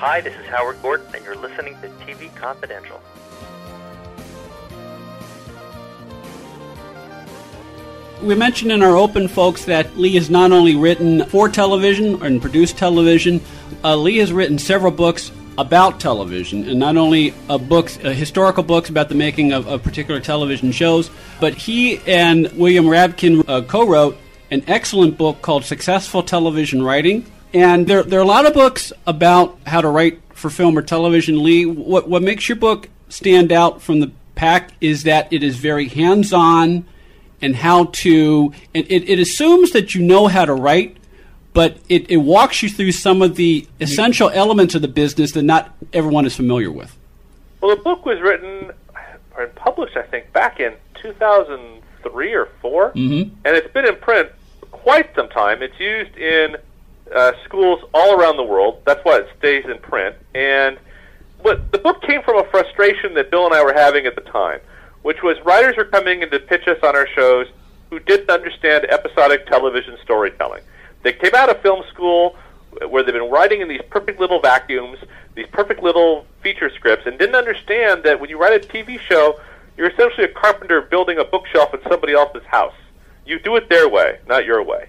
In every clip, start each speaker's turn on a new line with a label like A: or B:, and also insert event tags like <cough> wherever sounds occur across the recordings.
A: Hi, this is Howard Gordon, and you're listening to TV Confidential.
B: We mentioned in our open, folks, that Lee has not only written for television and produced television, uh, Lee has written several books about television, and not only uh, books, uh, historical books about the making of, of, particular television shows, but he and William Rabkin uh, co-wrote an excellent book called Successful Television Writing. And there, there are a lot of books about how to write for film or television. Lee, what, what makes your book stand out from the pack is that it is very hands-on and how to and it, it assumes that you know how to write but it, it walks you through some of the essential elements of the business that not everyone is familiar with
C: well the book was written and published i think back in 2003 or 4
B: mm-hmm.
C: and it's been in print quite some time it's used in uh, schools all around the world that's why it stays in print and what the book came from a frustration that bill and i were having at the time which was writers were coming in to pitch us on our shows who didn't understand episodic television storytelling. They came out of film school where they've been writing in these perfect little vacuums, these perfect little feature scripts, and didn't understand that when you write a TV show, you're essentially a carpenter building a bookshelf in somebody else's house. You do it their way, not your way.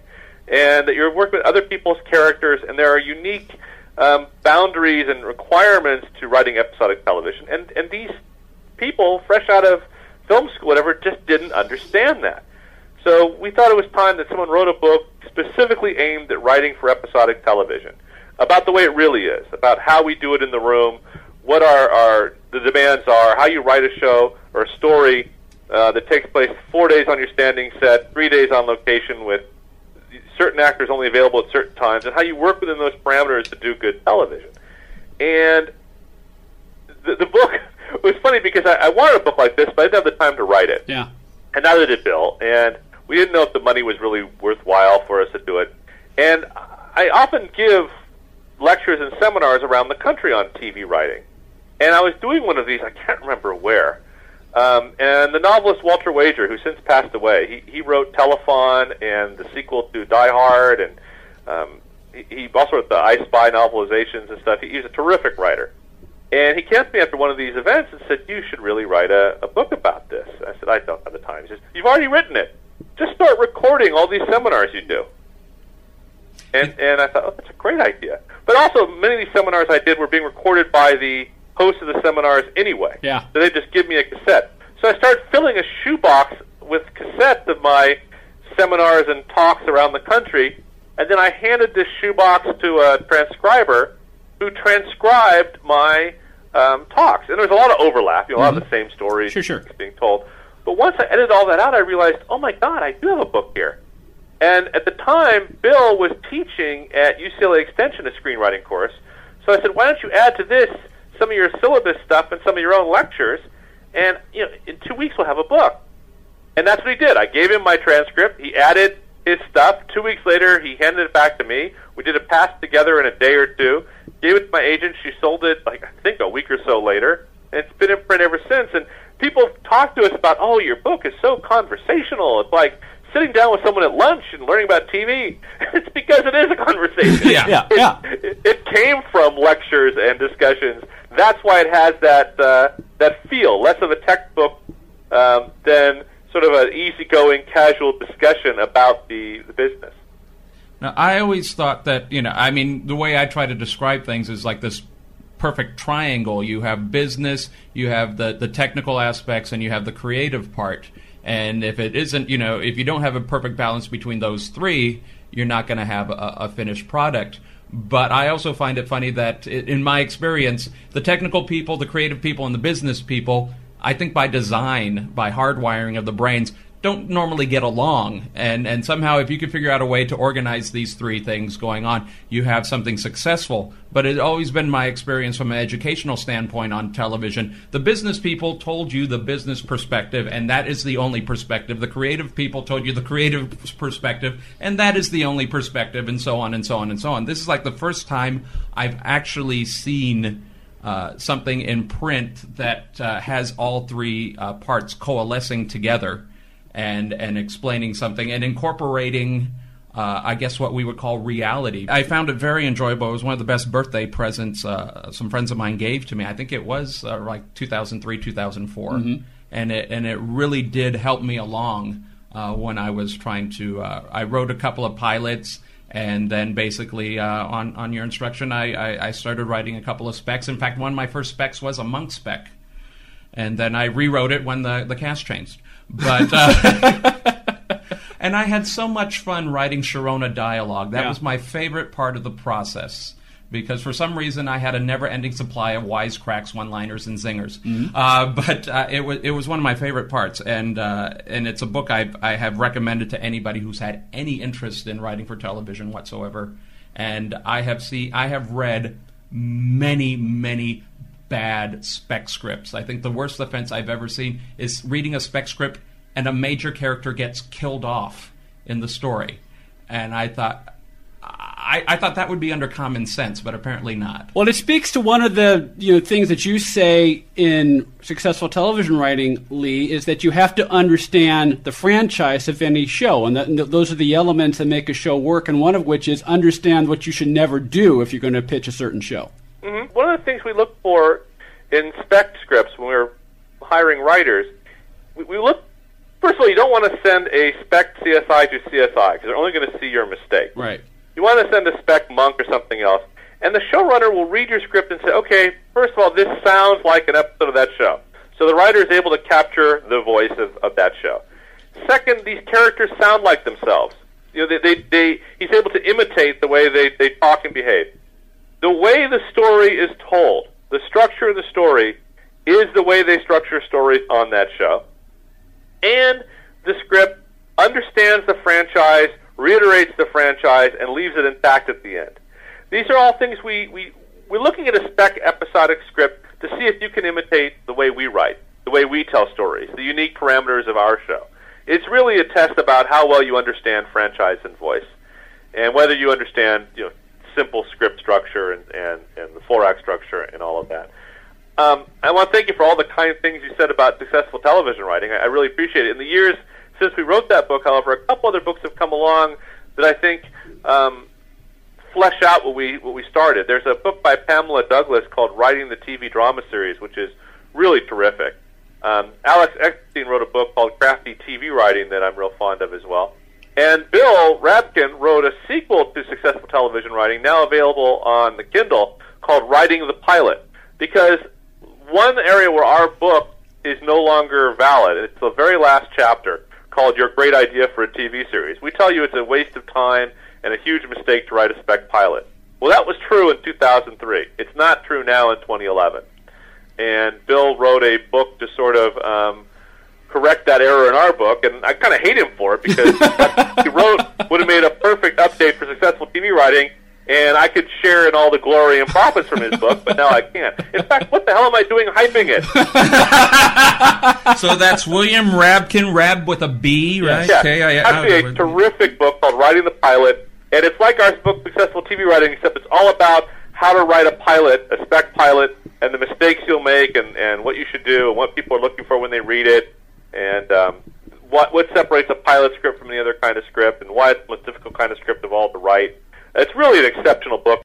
C: And that you're working with other people's characters, and there are unique um, boundaries and requirements to writing episodic television. And, and these people, fresh out of film school, whatever, just didn't understand that. So we thought it was time that someone wrote a book specifically aimed at writing for episodic television about the way it really is, about how we do it in the room, what our, our the demands are, how you write a show or a story uh, that takes place four days on your standing set, three days on location with certain actors only available at certain times, and how you work within those parameters to do good television. And the, the book <laughs> was funny because I, I wanted a book like this, but I didn't have the time to write it.
B: Yeah.
C: And neither did Bill. And we didn't know if the money was really worthwhile for us to do it. And I often give lectures and seminars around the country on TV writing. And I was doing one of these, I can't remember where. Um, and the novelist Walter Wager, who since passed away, he, he wrote Telefon and the sequel to Die Hard, and um, he, he also wrote the I Spy novelizations and stuff. He, he's a terrific writer. And he came to me after one of these events and said, "You should really write a, a book about this." I said, "I don't have the time." He says, "You've already written it. Just start recording all these seminars you do." And and I thought, "Oh, that's a great idea." But also, many of these seminars I did were being recorded by the hosts of the seminars anyway.
B: Yeah.
C: So they just give me a cassette. So I started filling a shoebox with cassettes of my seminars and talks around the country, and then I handed this shoebox to a transcriber who transcribed my um, talks. And there was a lot of overlap, you know, a lot of the
B: Mm-hmm.
C: same stories
B: Sure, sure.
C: being told. But once I edited all that out, I realized, oh my God, I do have a book here. And at the time, Bill was teaching at UCLA Extension a screenwriting course. So I said, why don't you add to this some of your syllabus stuff and some of your own lectures? And you know, in two weeks we'll have a book. And that's what he did. I gave him my transcript. He added his stuff. Two weeks later, he handed it back to me. We did a pass together in a day or two. Gave it to my agent. She sold it, like I think, a week or so later. And it's been in print ever since. And people talk to us about, oh, your book is so conversational. It's like sitting down with someone at lunch and learning about TV. <laughs> It's because it is a conversation.
B: Yeah, yeah,
C: It-
B: yeah.
C: It, it came from lectures and discussions. That's why it has that uh, that feel, less of a textbook um, than sort of an easygoing, casual discussion about the, the business.
D: Now, I always thought that, you know, I mean, the way I try to describe things is like this perfect triangle. You have business, you have the, the technical aspects, and you have the creative part. And if it isn't, you know, if you don't have a perfect balance between those three, you're not going to have a, a finished product. But I also find it funny that, in my experience, the technical people, the creative people, and the business people, I think by design, by hardwiring of the brains, don't normally get along. And, and somehow, if you can figure out a way to organize these three things going on, you have something successful. But it's always been my experience from an educational standpoint on television. The business people told you the business perspective, and that is the only perspective. The creative people told you the creative perspective, and that is the only perspective, and so on and so on and so on. This is like the first time I've actually seen. Uh, something in print that uh, has all three uh, parts coalescing together and and explaining something and incorporating uh, I guess what we would call reality. I found it very enjoyable. It was one of the best birthday presents uh, some friends of mine gave to me. I think it was uh, like 2003, 2004,
B: Mm-hmm.
D: and it and it really did help me along uh, when I was trying to. Uh, I wrote a couple of pilots. And then, basically, uh, on on your instruction, I, I, I started writing a couple of specs. In fact, one of my first specs was a monk spec, and then I rewrote it when the the cast changed. But uh, <laughs> and I had so much fun writing Sharona dialogue. That
B: Yeah.
D: was my favorite part of the process because for some reason I had a never-ending supply of wisecracks, one-liners, and zingers. Uh, but uh, it was it was one of my favorite parts, and uh, and it's a book I I have recommended to anybody who's had any interest in writing for television whatsoever. And I have see I have read many many bad spec scripts. I think the worst offense I've ever seen is reading a spec script and a major character gets killed off in the story. And I thought I, I thought that would be under common sense, but apparently not.
B: Well, it speaks to one of the you know things that you say in successful television writing, Lee, is that you have to understand the franchise of any show, and, that, and those are the elements that make a show work. And one of which is understand what you should never do if you're going to pitch a certain show.
C: Hmm One of the things we look for in spec scripts when we're hiring writers, we, we look. First of all, you don't want to send a spec CSI to CSI because they're only going to see your mistake.
B: Right.
C: You want to send a spec monk or something else, and the showrunner will read your script and say, "Okay, first of all, this sounds like an episode of that show." So the writer is able to capture the voice of, of that show. Second, these characters sound like themselves. You know, they, they, they he's able to imitate the way they, they talk and behave. The way the story is told, the structure of the story, is the way they structure stories on that show and the script understands the franchise, reiterates the franchise, and leaves it intact at the end. These are all things we, we, we're looking at a spec episodic script to see if you can imitate the way we write, the way we tell stories, the unique parameters of our show. It's really a test about how well you understand franchise and voice, and whether you understand you know simple script structure and, and, and the four act structure and all of that. Um, I want to thank you for all the kind things you said about successful television writing. I, I really appreciate it. In the years since we wrote that book, however, a couple other books have come along that I think um, flesh out what we what we started. There's a book by Pamela Douglas called "Writing the TV Drama Series," which is really terrific. Um, Alex Epstein wrote a book called "Crafty TV Writing" that I'm real fond of as well. And Bill Rabkin wrote a sequel to successful television writing, now available on the Kindle, called "Writing the Pilot." Because one area where our book is no longer valid, it's the very last chapter called Your Great Idea for a TV Series. We tell you it's a waste of time and a huge mistake to write a spec pilot. Well, that was true in 2003. It's not true now in 2011. And Bill wrote a book to sort of um, correct that error in our book, and I kind of hate him for it because what he wrote would have made a perfect update for successful TV writing, and I could share in all the glory and profits from his book, but now I can't. In fact, what the hell am I doing hyping it? <laughs>
D: so that's William Rabkin, Rab with a B, right?
C: Yeah,
D: Okay, I-
C: actually
D: I-
C: a terrific book called Writing the Pilot, and it's like our book Successful TV Writing, except it's all about how to write a pilot, a spec pilot, and the mistakes you'll make, and, and what you should do, and what people are looking for when they read it, and um, what what separates a pilot script from any other kind of script, and why it's the most difficult kind of script of all to write. It's really an exceptional book.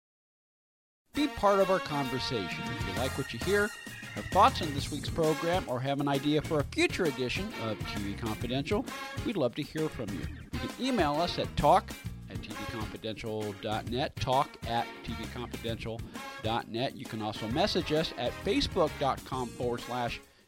B: Be part of our conversation. If you like what you hear, have thoughts on this week's program, or have an idea for a future edition of TV Confidential, we'd love to hear from you. You can email us at talk at tvconfidential.net, talk at tvconfidential.net. You can also message us at facebook.com forward slash